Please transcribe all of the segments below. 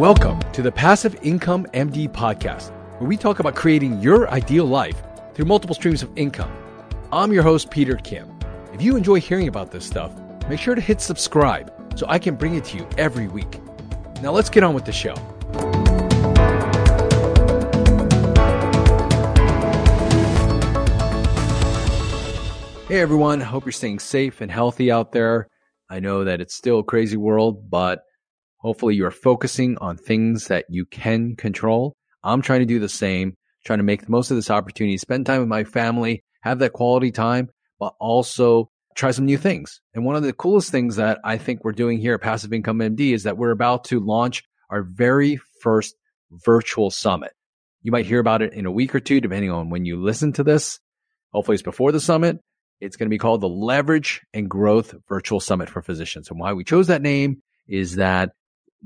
Welcome to the Passive Income MD podcast, where we talk about creating your ideal life through multiple streams of income. I'm your host, Peter Kim. If you enjoy hearing about this stuff, make sure to hit subscribe so I can bring it to you every week. Now let's get on with the show. Hey everyone, hope you're staying safe and healthy out there. I know that it's still a crazy world, but hopefully you're focusing on things that you can control. I'm trying to do the same, trying to make the most of this opportunity, spend time with my family, have that quality time, but also try some new things. And one of the coolest things that I think we're doing here at Passive Income MD is that we're about to launch our very first virtual summit. You might hear about it in a week or two, depending on when you listen to this. Hopefully it's before the summit. It's going to be called the Leverage and Growth Virtual Summit for Physicians. And why we chose that name is that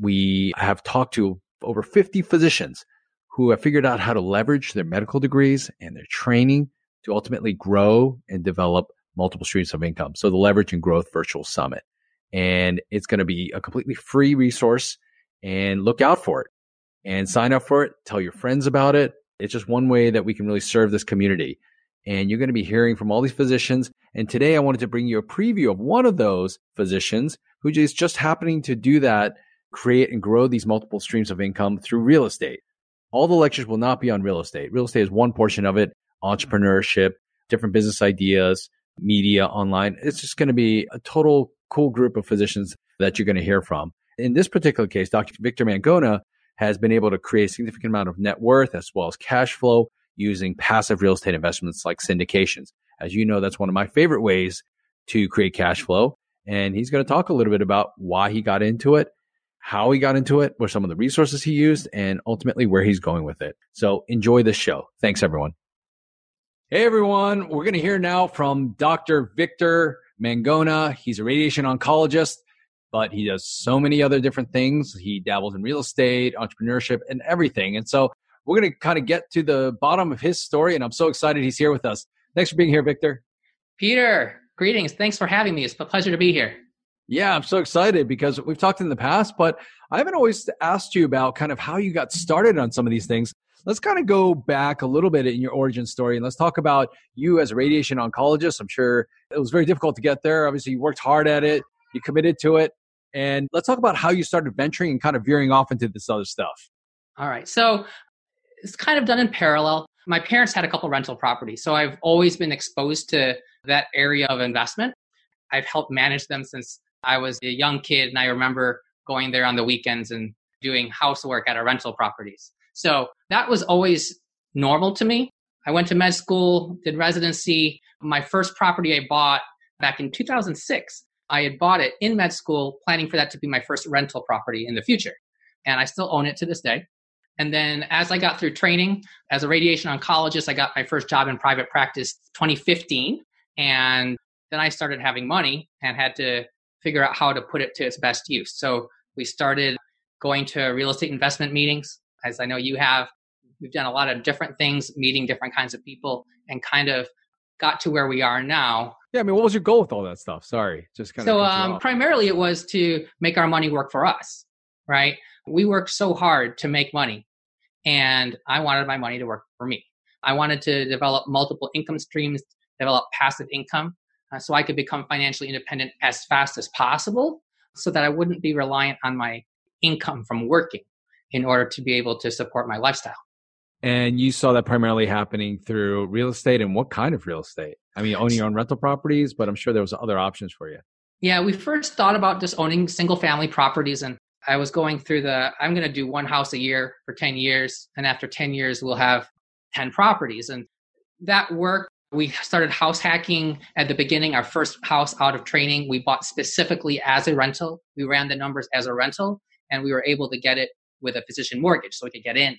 we have talked to over 50 physicians who have figured out how to leverage their medical degrees and their training to ultimately grow and develop multiple streams of income. So the Leverage and Growth Virtual Summit. And it's going to be a completely free resource and look out for it and sign up for it. Tell your friends about it. It's just one way that we can really serve this community and you're going to be hearing from all these physicians. And today I wanted to bring you a preview of one of those physicians who is just happening to do that, create and grow these multiple streams of income through real estate. All the lectures will not be on real estate. Real estate is one portion of it, entrepreneurship, different business ideas, media, online. It's just going to be a total cool group of physicians that you're going to hear from. In this particular case, Dr. Victor Mangona has been able to create a significant amount of net worth as well as cash flow using passive real estate investments like syndications. As you know, that's one of my favorite ways to create cash flow. And he's going to talk a little bit about why he got into it, how he got into it, what some of the resources he used, and ultimately where he's going with it. So enjoy this show. Thanks, everyone. Hey, everyone. We're going to hear now from Dr. Victor Mangona. He's a radiation oncologist, but he does so many other different things. He dabbles in real estate, entrepreneurship, and everything. And so we're going to kind of get to the bottom of his story, and I'm so excited he's here with us. Thanks for being here, Victor. Peter, greetings. Thanks for having me. It's a pleasure to be here. Yeah, I'm so excited because we've talked in the past, but I haven't always asked you about kind of how you got started on some of these things. Let's kind of go back a little bit in your origin story and let's talk about you as a radiation oncologist. I'm sure it was very difficult to get there. Obviously, you worked hard at it, you committed to it. And let's talk about how you started venturing and kind of veering off into this other stuff. All right. So it's kind of done in parallel. My parents had a couple rental properties, so I've always been exposed to that area of investment. I've helped manage them since I was a young kid, and I remember going there on the weekends and doing housework at our rental properties. So that was always normal to me. I went to med school, did residency. My first property I bought back in 2006, I had bought it in med school, planning for that to be my first rental property in the future. And I still own it to this day. And then as I got through training as a radiation oncologist, I got my first job in private practice 2015. And then I started having money and had to figure out how to put it to its best use. So we started going to real estate investment meetings, as I know you have. We've done a lot of different things, meeting different kinds of people, and kind of got to where we are now. Yeah, I mean, what was your goal with all that stuff? Sorry, just kind of. So um, primarily, it was to make our money work for us, right? we worked so hard to make money and I wanted my money to work for me. I wanted to develop multiple income streams, develop passive income uh, so I could become financially independent as fast as possible so that I wouldn't be reliant on my income from working in order to be able to support my lifestyle. And you saw that primarily happening through real estate and what kind of real estate? I mean, owning your own rental properties, but I'm sure there was other options for you. Yeah, we first thought about just owning single family properties and I was going through the I'm going to do one house a year for 10 years and after 10 years we'll have 10 properties and that worked we started house hacking at the beginning our first house out of training. We bought specifically as a rental. We ran the numbers as a rental and we were able to get it with a physician mortgage so we could get in.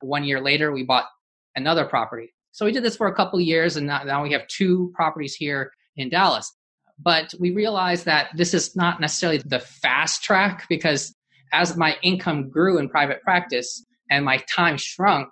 One year later we bought another property. So we did this for a couple years and now we have two properties here in dallas. But we realized that this is not necessarily the fast track because as my income grew in private practice and my time shrunk,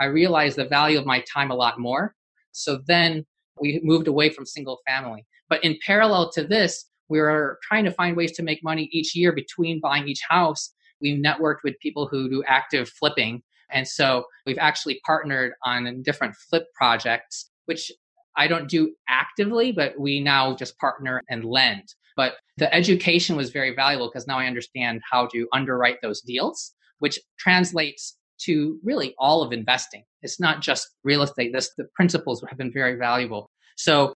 I realized the value of my time a lot more. So then we moved away from single family. But in parallel to this, we were trying to find ways to make money each year between buying each house we networked with people who do active flipping. And so we've actually partnered on different flip projects, which I don't do actively, but we now just partner and lend. But the education was very valuable because now I understand how to underwrite those deals, which translates to really all of investing. It's not just real estate. This, the principles have been very valuable. So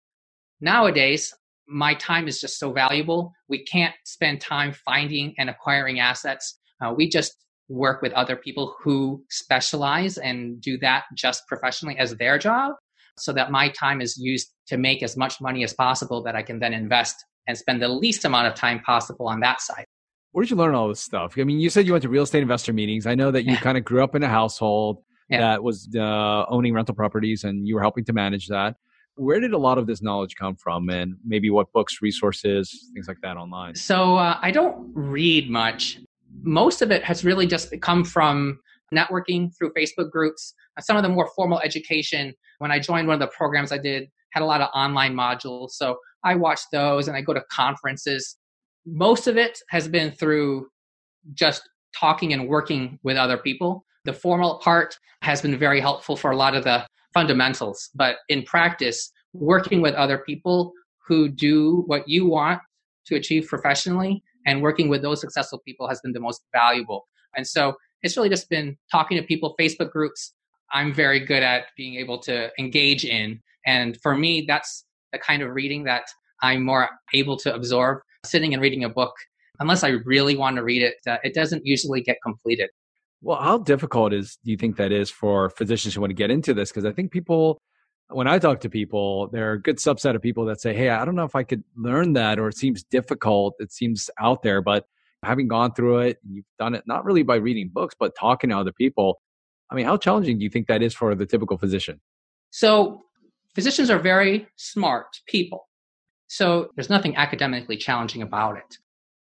nowadays, my time is just so valuable. We can't spend time finding and acquiring assets. Uh, we just work with other people who specialize and do that just professionally as their job so that my time is used to make as much money as possible that I can then invest and spend the least amount of time possible on that side. Where did you learn all this stuff? I mean, you said you went to real estate investor meetings. I know that you yeah. kind of grew up in a household yeah. that was uh, owning rental properties and you were helping to manage that. Where did a lot of this knowledge come from and maybe what books, resources, things like that online? So uh, I don't read much. Most of it has really just come from networking through Facebook groups. Some of the more formal education, when I joined one of the programs I did, had a lot of online modules. So I watch those and I go to conferences. Most of it has been through just talking and working with other people. The formal part has been very helpful for a lot of the fundamentals, but in practice, working with other people who do what you want to achieve professionally and working with those successful people has been the most valuable. And so it's really just been talking to people, Facebook groups. I'm very good at being able to engage in. And for me, that's the kind of reading that I'm more able to absorb. Sitting and reading a book, unless I really want to read it, uh, it doesn't usually get completed. Well, how difficult is do you think that is for physicians who want to get into this? Because I think people, when I talk to people, there are a good subset of people that say, "Hey, I don't know if I could learn that, or it seems difficult. It seems out there." But having gone through it, you've done it not really by reading books, but talking to other people. I mean, how challenging do you think that is for the typical physician? So, physicians are very smart people. So, there's nothing academically challenging about it.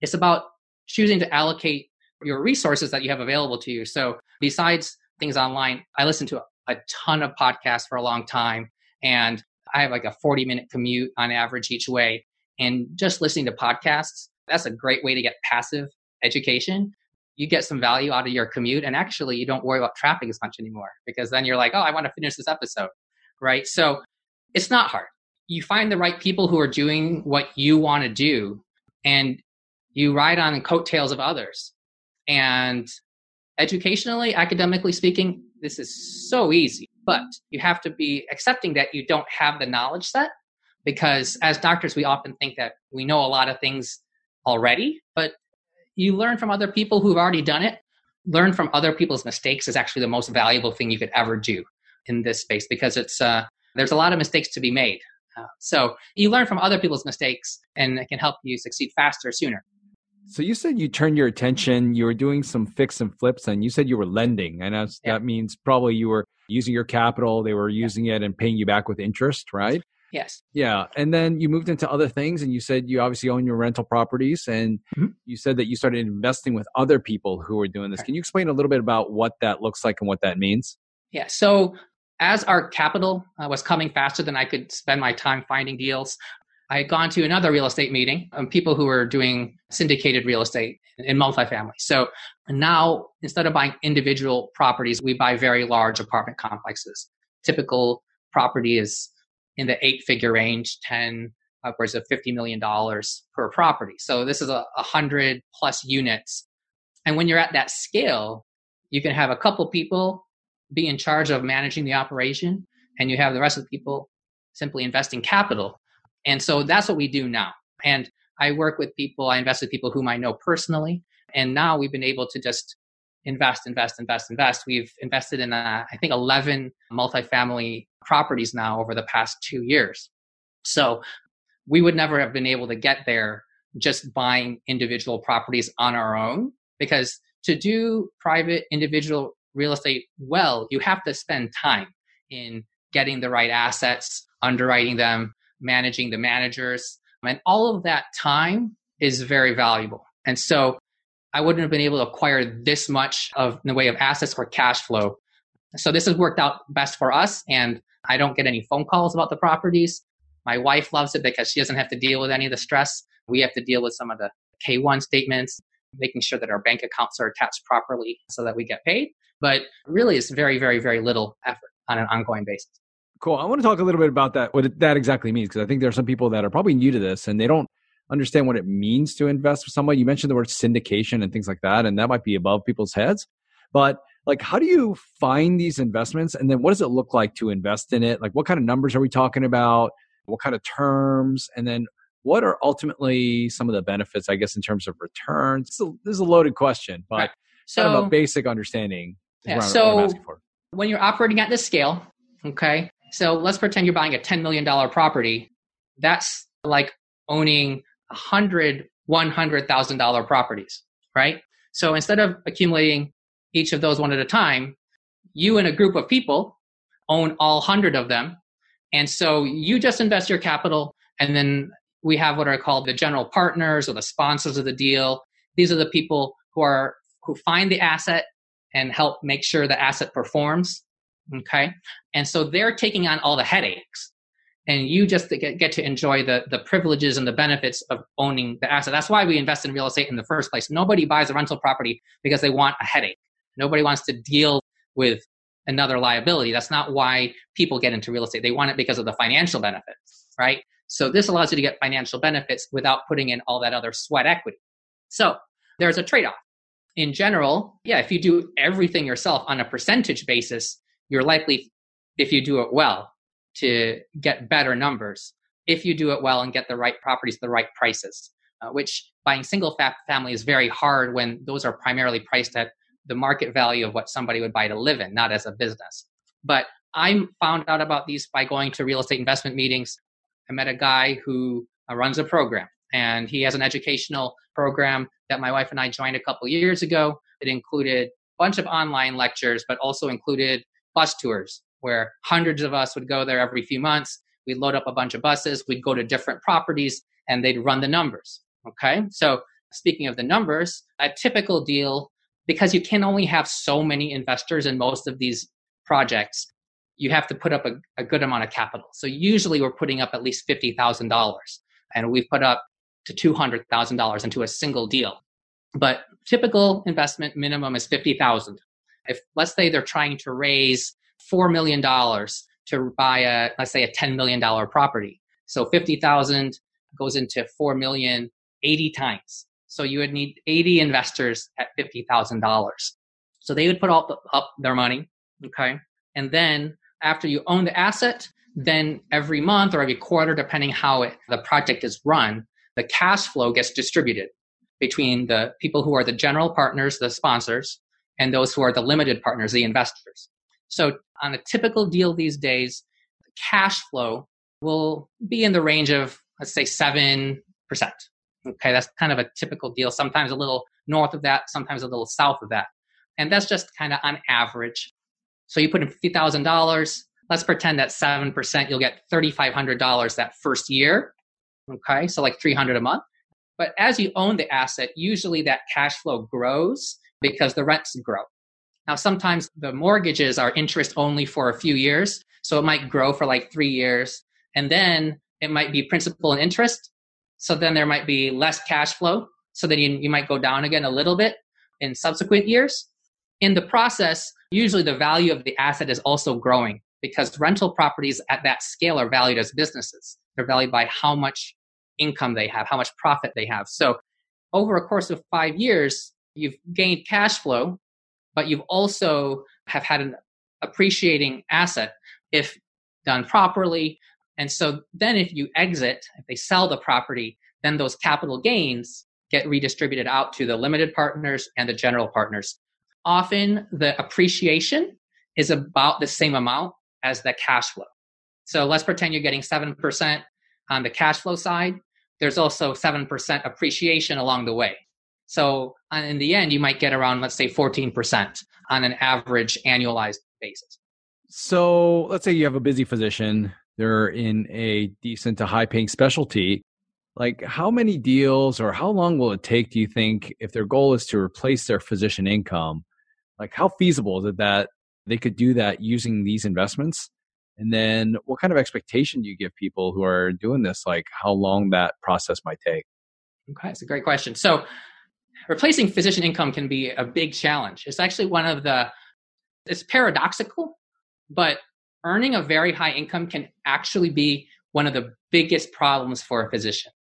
It's about choosing to allocate your resources that you have available to you. So, besides things online, I listen to a, a ton of podcasts for a long time, and I have like a 40 minute commute on average each way. And just listening to podcasts, that's a great way to get passive education you get some value out of your commute and actually you don't worry about traffic as much anymore because then you're like oh i want to finish this episode right so it's not hard you find the right people who are doing what you want to do and you ride on the coattails of others and educationally academically speaking this is so easy but you have to be accepting that you don't have the knowledge set because as doctors we often think that we know a lot of things already but you learn from other people who've already done it. Learn from other people's mistakes is actually the most valuable thing you could ever do in this space because it's uh, there's a lot of mistakes to be made. Uh, so you learn from other people's mistakes, and it can help you succeed faster, sooner. So you said you turned your attention, you were doing some fix and flips, and you said you were lending, and yeah. that means probably you were using your capital, they were using yeah. it and paying you back with interest, right? Yes. Yeah. And then you moved into other things and you said you obviously own your rental properties and mm-hmm. you said that you started investing with other people who were doing this. Can you explain a little bit about what that looks like and what that means? Yeah. So as our capital uh, was coming faster than I could spend my time finding deals, I had gone to another real estate meeting of people who were doing syndicated real estate in multifamily. So now instead of buying individual properties, we buy very large apartment complexes. Typical property is in the eight figure range, 10 upwards of $50 million per property. So this is a, a hundred plus units. And when you're at that scale, you can have a couple people be in charge of managing the operation and you have the rest of the people simply investing capital. And so that's what we do now. And I work with people, I invest with people whom I know personally. And now we've been able to just invest, invest, invest, invest. We've invested in, uh, I think, 11 multifamily properties now over the past two years. So we would never have been able to get there just buying individual properties on our own because to do private individual real estate well, you have to spend time in getting the right assets, underwriting them, managing the managers. And all of that time is very valuable. And so I wouldn't have been able to acquire this much of in the way of assets or cash flow. So this has worked out best for us. And I don't get any phone calls about the properties. My wife loves it because she doesn't have to deal with any of the stress. We have to deal with some of the K1 statements. making sure that our bank accounts are attached properly so that we get paid. But really, it's very, very, very little effort on an ongoing basis. Cool. I want to talk a little bit about that, what that exactly means, because I think there are some people that are probably new to this and they don't understand what it means to invest with someone. You mentioned the word syndication and things like that, and that might be above people's heads. But like, how do you find these investments? And then what does it look like to invest in it? Like, what kind of numbers are we talking about? What kind of terms? And then what are ultimately some of the benefits, I guess, in terms of returns? This is a, this is a loaded question, but right. so, kind of a basic understanding. Yeah, so when you're operating at this scale, okay, so let's pretend you're buying a $10 million property. That's like owning 100 $100,000 properties, right? So instead of accumulating each of those one at a time, you and a group of people own all 100 of them. And so you just invest your capital and then we have what are called the general partners or the sponsors of the deal. These are the people who are who find the asset and help make sure the asset performs. Okay. And so they're taking on all the headaches. And you just get, to enjoy the, the privileges and the benefits of owning the asset. That's why we invest in real estate in the first place. Nobody buys a rental property because they want a headache. Nobody wants to deal with another liability. That's not why people get into real estate. They want it because of the financial benefits, right? So this allows you to get financial benefits without putting in all that other sweat equity. So there's a trade off. In general, yeah, if you do everything yourself on a percentage basis, you're likely, if you do it well, to get better numbers. If you do it well and get the right properties, the right prices, uh, which buying single family is very hard when those are primarily priced at the market value of what somebody would buy to live in, not as a business. But I found out about these by going to real estate investment meetings. I met a guy who uh, runs a program and he has an educational program that my wife and I joined a couple years ago. It included a bunch of online lectures, but also included bus tours where hundreds of us would go there every few months. We'd load up a bunch of buses, we'd go to different properties, and they'd run the numbers. Okay. So, speaking of the numbers, a typical deal, because you can only have so many investors in most of these projects, you have to put up a, a good amount of capital. So usually we're putting up at least $50,000 and we've put up to $200,000 into a single deal. But typical investment minimum is 50,000. If let's say they're trying to raise $4 million to buy a, let's say a $10 million property. So 50,000 goes into 4 million 80 times. So you would need 80 investors at $50,000. So they would put up, up their money. Okay. And then after you own the asset, then every month or every quarter, depending how it, the project is run, the cash flow gets distributed between the people who are the general partners, the sponsors, and those who are the limited partners, the investors. So on a typical deal these days, the cash flow will be in the range of, let's say, 7%. Okay, that's kind of a typical deal. Sometimes a little north of that, sometimes a little south of that. And that's just kind of on average. So you put in $50,000. Let's pretend that 7%, you'll get $3,500 that first year. Okay, so like 300 a month. But as you own the asset, usually that cash flow grows because the rents grow. Now, sometimes the mortgages are interest only for a few years. So it might grow for like three years. And then it might be principal and interest. So then there might be less cash flow. So then you, you might go down again a little bit in subsequent years. In the process, usually the value of the asset is also growing because rental properties at that scale are valued as businesses. They're valued by how much income they have, how much profit they have. So over a course of five years, you've gained cash flow, but you've also have had an appreciating asset if done properly. And so then if you exit, if they sell the property, then those capital gains get redistributed out to the limited partners and the general partners often the appreciation is about the same amount as the cash flow. So let's pretend you're getting 7% on the cash flow side. There's also 7% appreciation along the way. So uh, in the end, you might get around, let's say, 14% on an average annualized basis. So let's say you have a busy physician, they're in a decent to high paying specialty. Like, how many deals or how long will it take, do you think, if their goal is to replace their physician income? like how feasible is it that they could do that using these investments and then what kind of expectation do you give people who are doing this like how long that process might take okay it's a great question so replacing physician income can be a big challenge. It's actually one of the, it's paradoxical, but earning a very high income can actually be one of the biggest problems for a physician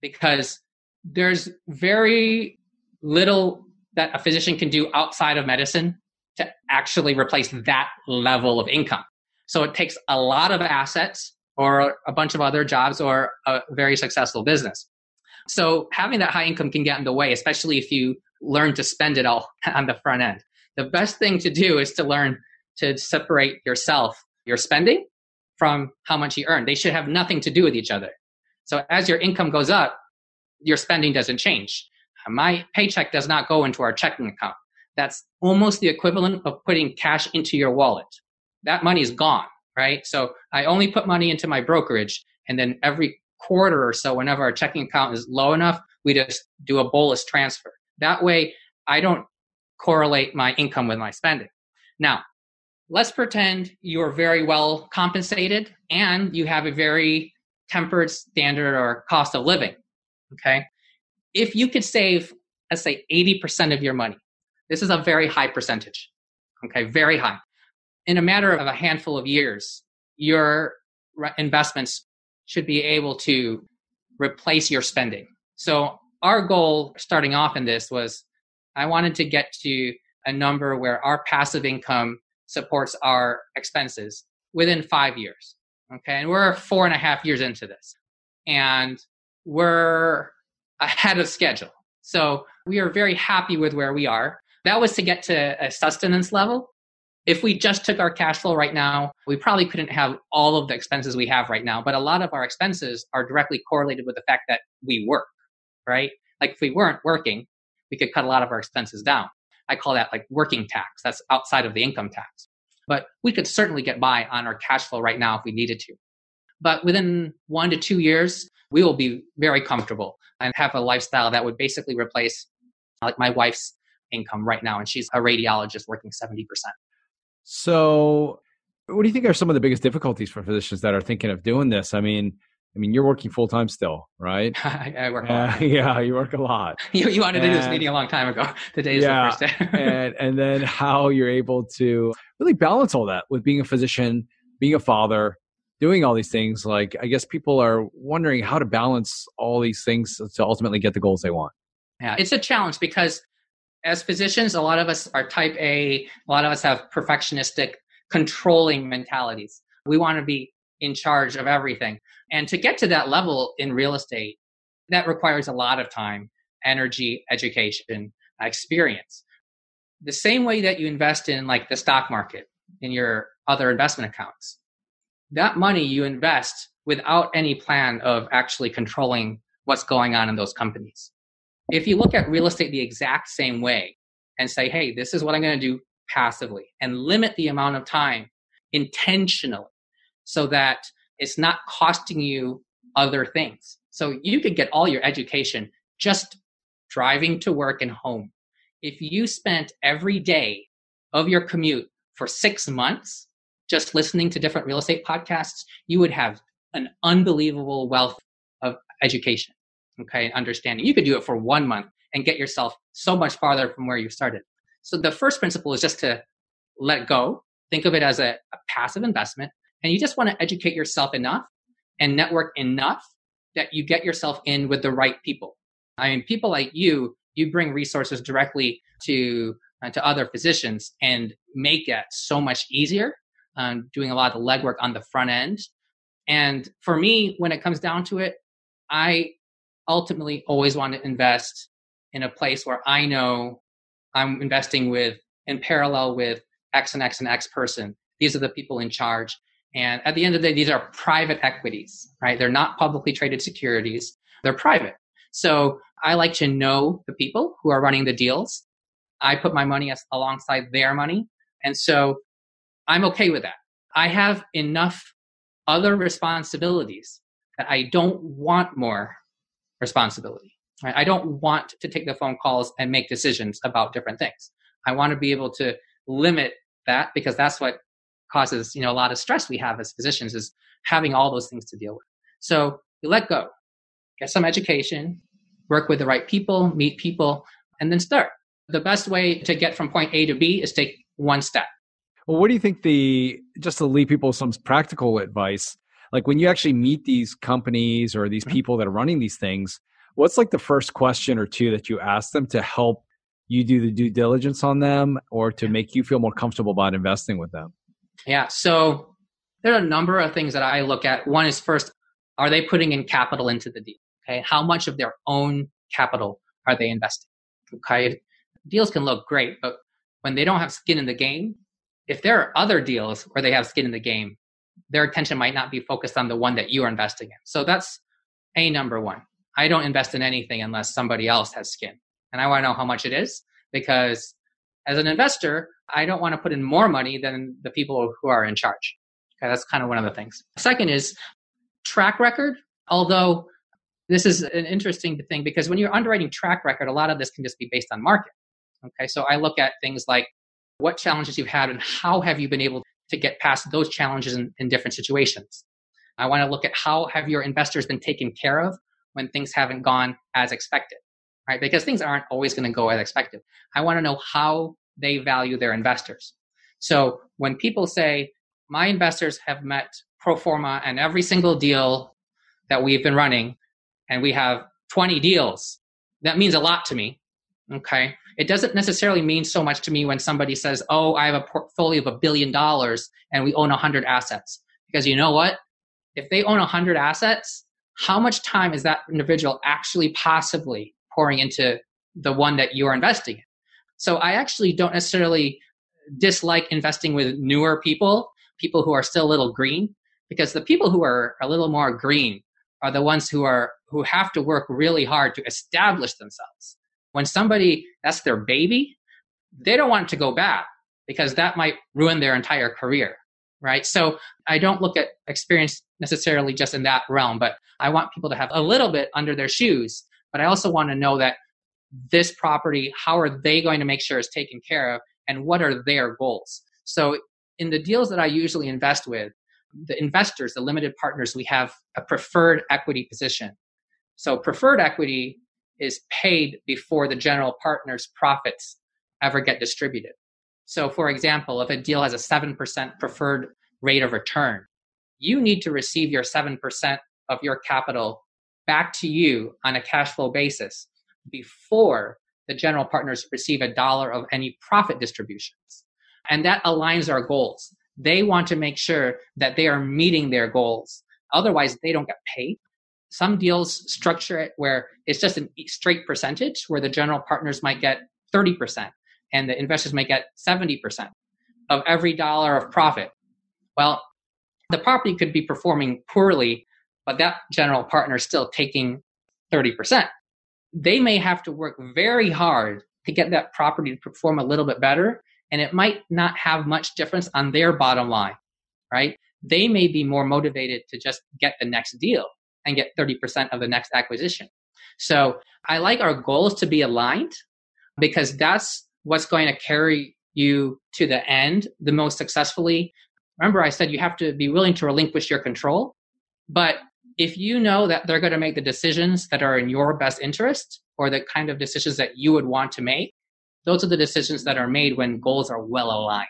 because there's very little that a physician can do outside of medicine to actually replace that level of income. So it takes a lot of assets or a bunch of other jobs or a very successful business. So having that high income can get in the way, especially if you learn to spend it all on the front end. The best thing to do is to learn to separate yourself, your spending from how much you earn. They should have nothing to do with each other. So as your income goes up, your spending doesn't change. My paycheck does not go into our checking account. That's almost the equivalent of putting cash into your wallet. That money is gone, right? So I only put money into my brokerage and then every quarter or so, whenever our checking account is low enough, we just do a bolus transfer. That way, I don't correlate my income with my spending. Now, let's pretend you're very well compensated and you have a very tempered standard or cost of living. Okay. If you could save, let's say 80% of your money, this is a very high percentage. Okay. Very high. In a matter of a handful of years, your investments should be able to replace your spending. So our goal starting off in this was I wanted to get to a number where our passive income supports our expenses within five years. Okay. And we're four and a half years into this and we're ahead of schedule. So we are very happy with where we are. That was to get to a sustenance level if we just took our cash flow right now, we probably couldn't have all of the expenses we have right now. But a lot of our expenses are directly correlated with the fact that we work, right? Like if we weren't working, we could cut a lot of our expenses down. I call that like working tax. That's outside of the income tax. But we could certainly get by on our cash flow right now if we needed to. But within one to two years, we will be very comfortable and have a lifestyle that would basically replace like my wife's income right now. And she's a radiologist working 70%. So, what do you think are some of the biggest difficulties for physicians that are thinking of doing this? I mean, I mean, you're working full time still, right? I work a lot. yeah, you work a lot. you, you wanted and, to do this meeting a long time ago. Today is yeah, the first day. and and then how you're able to really balance all that with being a physician, being a father, doing all these things. Like, I guess people are wondering how to balance all these things to ultimately get the goals they want. Yeah, it's a challenge because as physicians, a lot of us are type A, a lot of us have perfectionistic, controlling mentalities. We want to be in charge of everything. And to get to that level in real estate, that requires a lot of time, energy, education, experience. The same way that you invest in like the stock market in your other investment accounts, that money you invest without any plan of actually controlling what's going on in those companies. If you look at real estate the exact same way and say, hey, this is what I'm going to do passively and limit the amount of time intentionally so that it's not costing you other things. So you could get all your education just driving to work and home. If you spent every day of your commute for six months just listening to different real estate podcasts, you would have an unbelievable wealth of education okay, understanding. You could do it for one month and get yourself so much farther from where you started. So the first principle is just to let go. Think of it as a, a passive investment. And you just want to educate yourself enough and network enough that you get yourself in with the right people. I mean, people like you, you bring resources directly to uh, to other physicians and make it so much easier. Um, doing a lot of the legwork on the front end. And for me, when it comes down to it, I ultimately always want to invest in a place where I know I'm investing with in parallel with X and X and X person. These are the people in charge. And at the end of the day, these are private equities, right? They're not publicly traded securities. They're private. So I like to know the people who are running the deals. I put my money as, alongside their money. And so I'm okay with that. I have enough other responsibilities that I don't want more responsibility. Right? I don't want to take the phone calls and make decisions about different things. I want to be able to limit that because that's what causes you know a lot of stress we have as physicians is having all those things to deal with. So you let go, get some education, work with the right people, meet people, and then start. The best way to get from point A to B is take one step. Well, what do you think the, just to leave people some practical advice, like when you actually meet these companies or these mm-hmm. people that are running these things, what's like the first question or two that you ask them to help you do the due diligence on them or to make you feel more comfortable about investing with them? Yeah. So there are a number of things that I look at. One is first, are they putting in capital into the deal? Okay. How much of their own capital are they investing? Okay. Deals can look great, but when they don't have skin in the game, if there are other deals where they have skin in the game, their attention might not be focused on the one that you are investing in. So that's a number one. I don't invest in anything unless somebody else has skin. And I want to know how much it is because as an investor, I don't want to put in more money than the people who are in charge. Okay, that's kind of one of the things. Second is track record. Although this is an interesting thing because when you're underwriting track record, a lot of this can just be based on market. Okay, so I look at things like what challenges you've had and how have you been able to get past those challenges in, in different situations. I want to look at how have your investors been taken care of when things haven't gone as expected, right? Because things aren't always going to go as expected. I want to know how they value their investors. So when people say, my investors have met pro forma and every single deal that we've been running, and we have 20 deals, that means a lot to me. Okay. It doesn't necessarily mean so much to me when somebody says, Oh, I have a portfolio of a billion dollars and we own 100 assets. Because you know what? If they own 100 assets, how much time is that individual actually possibly pouring into the one that you're investing in? So I actually don't necessarily dislike investing with newer people, people who are still a little green, because the people who are a little more green are the ones who are who have to work really hard to establish themselves. When somebody that's their baby, they don't want it to go bad because that might ruin their entire career, right? So I don't look at experience necessarily just in that realm, but I want people to have a little bit under their shoes. But I also want to know that this property, how are they going to make sure it's taken care of and what are their goals? So in the deals that I usually invest with, the investors, the limited partners, we have a preferred equity position. So preferred equity is paid before the general partner's profits ever get distributed. So for example, if a deal has a 7% preferred rate of return, you need to receive your 7% of your capital back to you on a cash flow basis before the general partners receive a dollar of any profit distributions. And that aligns our goals. They want to make sure that they are meeting their goals. Otherwise, they don't get paid. Some deals structure it where it's just a straight percentage, where the general partners might get 30% and the investors might get 70% of every dollar of profit. Well, the property could be performing poorly, but that general partner is still taking 30%. They may have to work very hard to get that property to perform a little bit better and it might not have much difference on their bottom line, right? They may be more motivated to just get the next deal and get 30% of the next acquisition. So I like our goals to be aligned because that's what's going to carry you to the end the most successfully. Remember, I said you have to be willing to relinquish your control. But if you know that they're going to make the decisions that are in your best interest or the kind of decisions that you would want to make, those are the decisions that are made when goals are well aligned.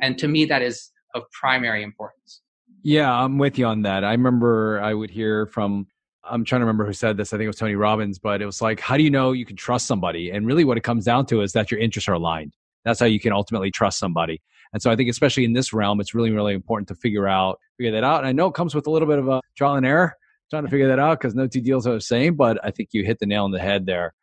And to me, that is of primary importance. Yeah, I'm with you on that. I remember I would hear from, I'm trying to remember who said this. I think it was Tony Robbins, but it was like, how do you know you can trust somebody? And really what it comes down to is that your interests are aligned. That's how you can ultimately trust somebody. And so I think, especially in this realm, it's really, really important to figure out, figure that out. And I know it comes with a little bit of a trial and error trying to figure that out because no two deals are the same, but I think you hit the nail on the head there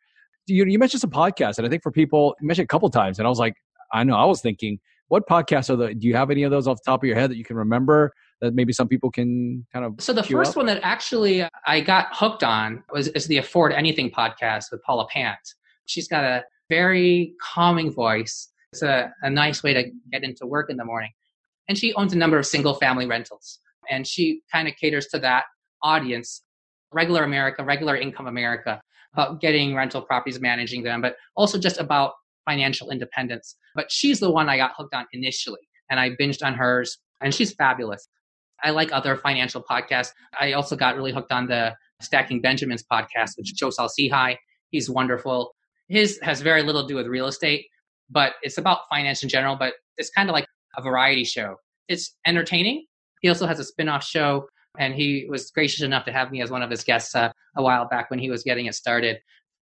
you, you mentioned some podcasts, and I think for people, you mentioned a couple times, and I was like, I know, I was thinking, what podcasts are the? Do you have any of those off the top of your head that you can remember that maybe some people can kind of? So the first up? one that actually I got hooked on was is the Afford Anything podcast with Paula Pant. She's got a very calming voice. It's a, a nice way to get into work in the morning. And she owns a number of single family rentals. And she kind of caters to that audience, regular America, regular income America about getting rental properties, managing them, but also just about financial independence. But she's the one I got hooked on initially, and I binged on hers, and she's fabulous. I like other financial podcasts. I also got really hooked on the Stacking Benjamins podcast with Joe Saul-Sehy. He's wonderful. His has very little to do with real estate, but it's about finance in general, but it's kind of like a variety show. It's entertaining. He also has a spin off show, and he was gracious enough to have me as one of his guests uh, a while back when he was getting it started.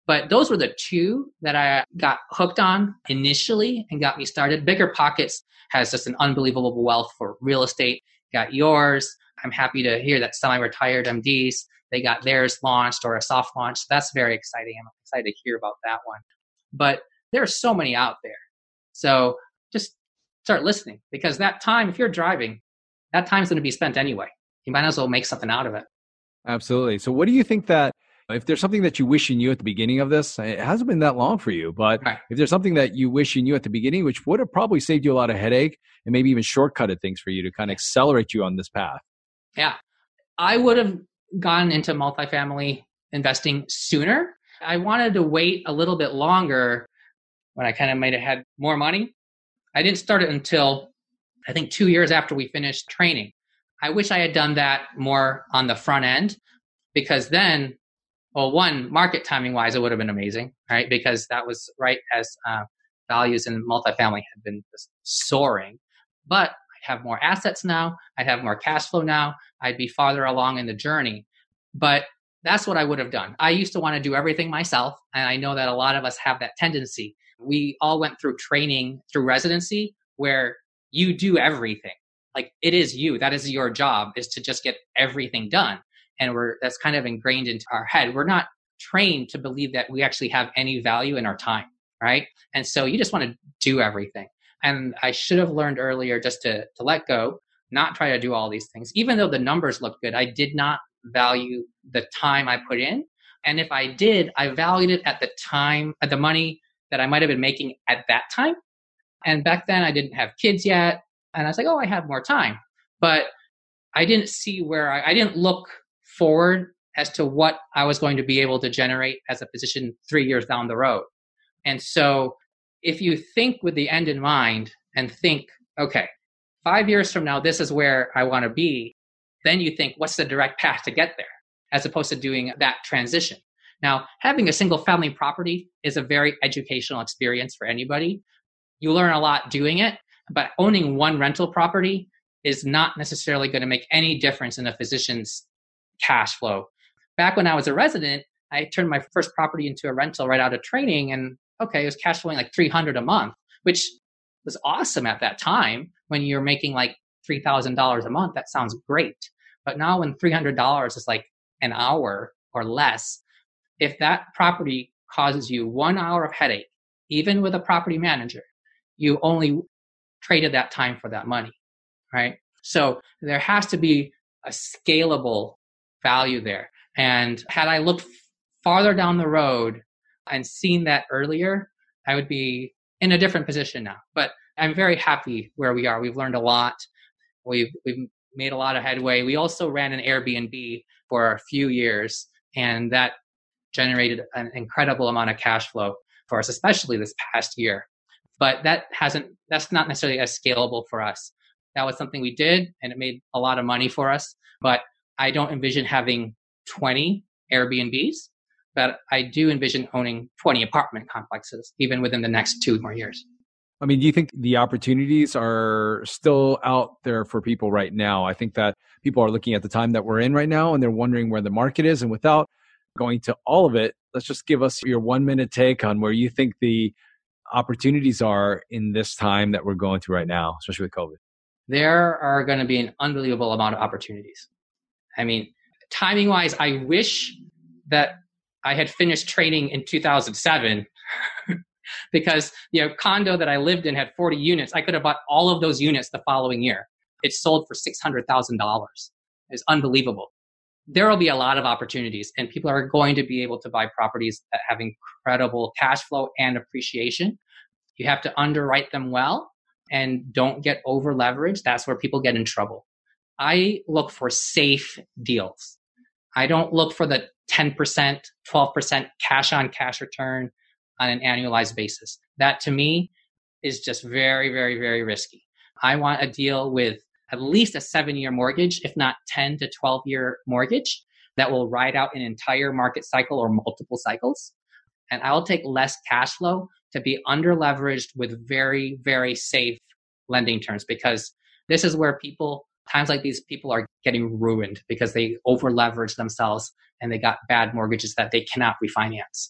But those were the two that I got hooked on initially and got me started. Bigger Pockets has just an unbelievable wealth for real estate. Got yours. I'm happy to hear that semi retired MDs, they got theirs launched or a soft launch. That's very exciting. I'm excited to hear about that one. But there are so many out there. So just start listening because that time, if you're driving, that time's going to be spent anyway. You might as well make something out of it. Absolutely. So, what do you think that if there's something that you wish you knew at the beginning of this, it hasn't been that long for you, but right. if there's something that you wish you knew at the beginning, which would have probably saved you a lot of headache and maybe even shortcutted things for you to kind of accelerate you on this path. Yeah. I would have gone into multifamily investing sooner. I wanted to wait a little bit longer when I kind of might have had more money. I didn't start it until I think two years after we finished training. I wish I had done that more on the front end because then, well, one, market timing wise, it would have been amazing, right? Because that was right as uh, values in multifamily had been soaring. But I have more assets now. I'd have more cash flow now. I'd be farther along in the journey. But that's what I would have done. I used to want to do everything myself. And I know that a lot of us have that tendency. We all went through training through residency where you do everything. Like it is you. That is your job is to just get everything done. And we're, that's kind of ingrained into our head. We're not trained to believe that we actually have any value in our time. Right. And so you just want to do everything. And I should have learned earlier just to, to let go, not try to do all these things. Even though the numbers look good, I did not value the time I put in. And if I did, I valued it at the time, at the money that I might have been making at that time. And back then I didn't have kids yet. And I was like, oh, I have more time. But I didn't see where I, I didn't look forward as to what I was going to be able to generate as a physician three years down the road. And so if you think with the end in mind and think, okay, five years from now, this is where I want to be, then you think, what's the direct path to get there? As opposed to doing that transition. Now, having a single family property is a very educational experience for anybody. You learn a lot doing it, but owning one rental property is not necessarily going to make any difference in a physician's cash flow. Back when I was a resident, I turned my first property into a rental right out of training and okay, it was cash flowing like 300 a month, which was awesome at that time when you're making like $3,000 a month. That sounds great. But now when $300 is like an hour or less, if that property causes you one hour of headache, even with a property manager, you only traded that time for that money, right? So there has to be a scalable value there. And had I looked farther down the road and seen that earlier, I would be in a different position now. But I'm very happy where we are. We've learned a lot. We've we've made a lot of headway. We also ran an Airbnb for a few years, and that generated an incredible amount of cash flow for us, especially this past year. But that hasn't that's not necessarily as scalable for us. That was something we did and it made a lot of money for us. But I don't envision having 20 Airbnbs but I do envision owning 20 apartment complexes even within the next two more years. I mean, do you think the opportunities are still out there for people right now? I think that people are looking at the time that we're in right now and they're wondering where the market is. And without going to all of it, let's just give us your one minute take on where you think the opportunities are in this time that we're going through right now, especially with COVID. There are going to be an unbelievable amount of opportunities. I mean, timing wise, I wish that I had finished training in 2007 because you know condo that I lived in had 40 units. I could have bought all of those units the following year. It sold for $600,000. It's unbelievable. There will be a lot of opportunities and people are going to be able to buy properties that have incredible cash flow and appreciation. You have to underwrite them well and don't get over leveraged. That's where people get in trouble. I look for safe deals. I don't look for the 10%, 12% cash on cash return on an annualized basis. That to me is just very, very, very risky. I want a deal with at least a seven year mortgage, if not 10 to 12 year mortgage that will ride out an entire market cycle or multiple cycles. And I'll take less cash flow to be under leveraged with very, very safe lending terms because this is where people, times like these, people are getting ruined because they over leverage themselves and they got bad mortgages that they cannot refinance.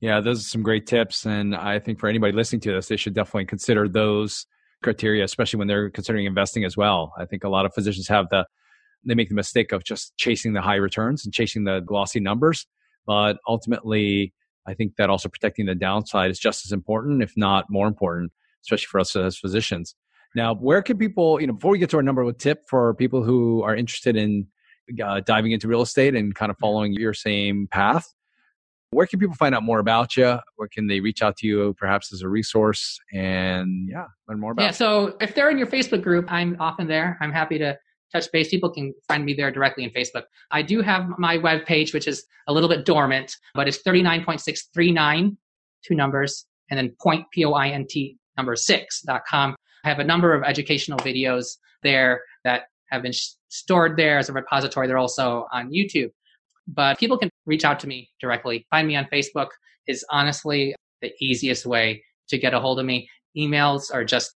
Yeah, those are some great tips. And I think for anybody listening to this, they should definitely consider those criteria, especially when they're considering investing as well. I think a lot of physicians have the, they make the mistake of just chasing the high returns and chasing the glossy numbers. But ultimately, I think that also protecting the downside is just as important, if not more important, especially for us as physicians. Now, where can people, you know, before we get to our number one tip for people who are interested in uh, diving into real estate and kind of following your same path, where can people find out more about you? Where can they reach out to you, perhaps as a resource, and yeah, learn more about? Yeah, so if they're in your Facebook group, I'm often there. I'm happy to touch base. People can find me there directly in Facebook. I do have my web page, which is a little bit dormant, but it's 39.639, two numbers, and then point, P-O-I-N-T, number six dot com. I have a number of educational videos there that have been sh- stored there as a repository. They're also on YouTube. But people can reach out to me directly. Find me on Facebook is honestly the easiest way to get a hold of me. Emails are just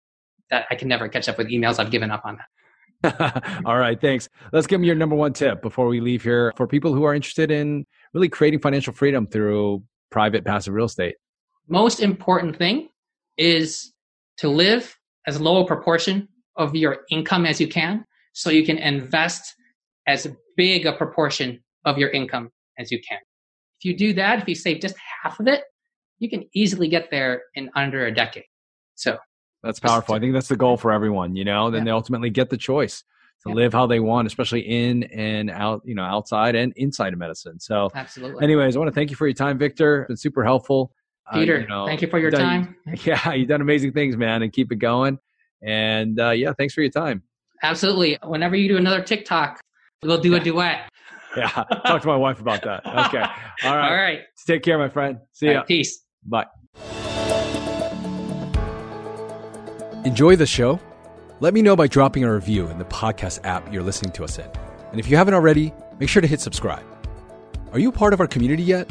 that I can never catch up with emails. I've given up on that. All right, thanks. Let's give me your number one tip before we leave here for people who are interested in really creating financial freedom through private passive real estate. Most important thing is to live as low a proportion of your income as you can so you can invest as big a proportion of your income as you can. If you do that, if you save just half of it, you can easily get there in under a decade. So that's powerful. I think that's the goal for everyone, you know, then yeah. they ultimately get the choice to yeah. live how they want, especially in and out, you know, outside and inside of medicine. So absolutely. Anyways, I want to thank you for your time, Victor. It's been super helpful. Peter, uh, you know, thank you for your done, time. Yeah, you've done amazing things, man, and keep it going. And uh, yeah, thanks for your time. Absolutely. Whenever you do another TikTok, we'll do a duet. yeah. Talk to my wife about that. Okay. All right. All right. Take care, my friend. See ya. peace. Bye. Enjoy the show? Let me know by dropping a review in the podcast app you're listening to us in. And if you haven't already, make sure to hit subscribe. Are you part of our community yet?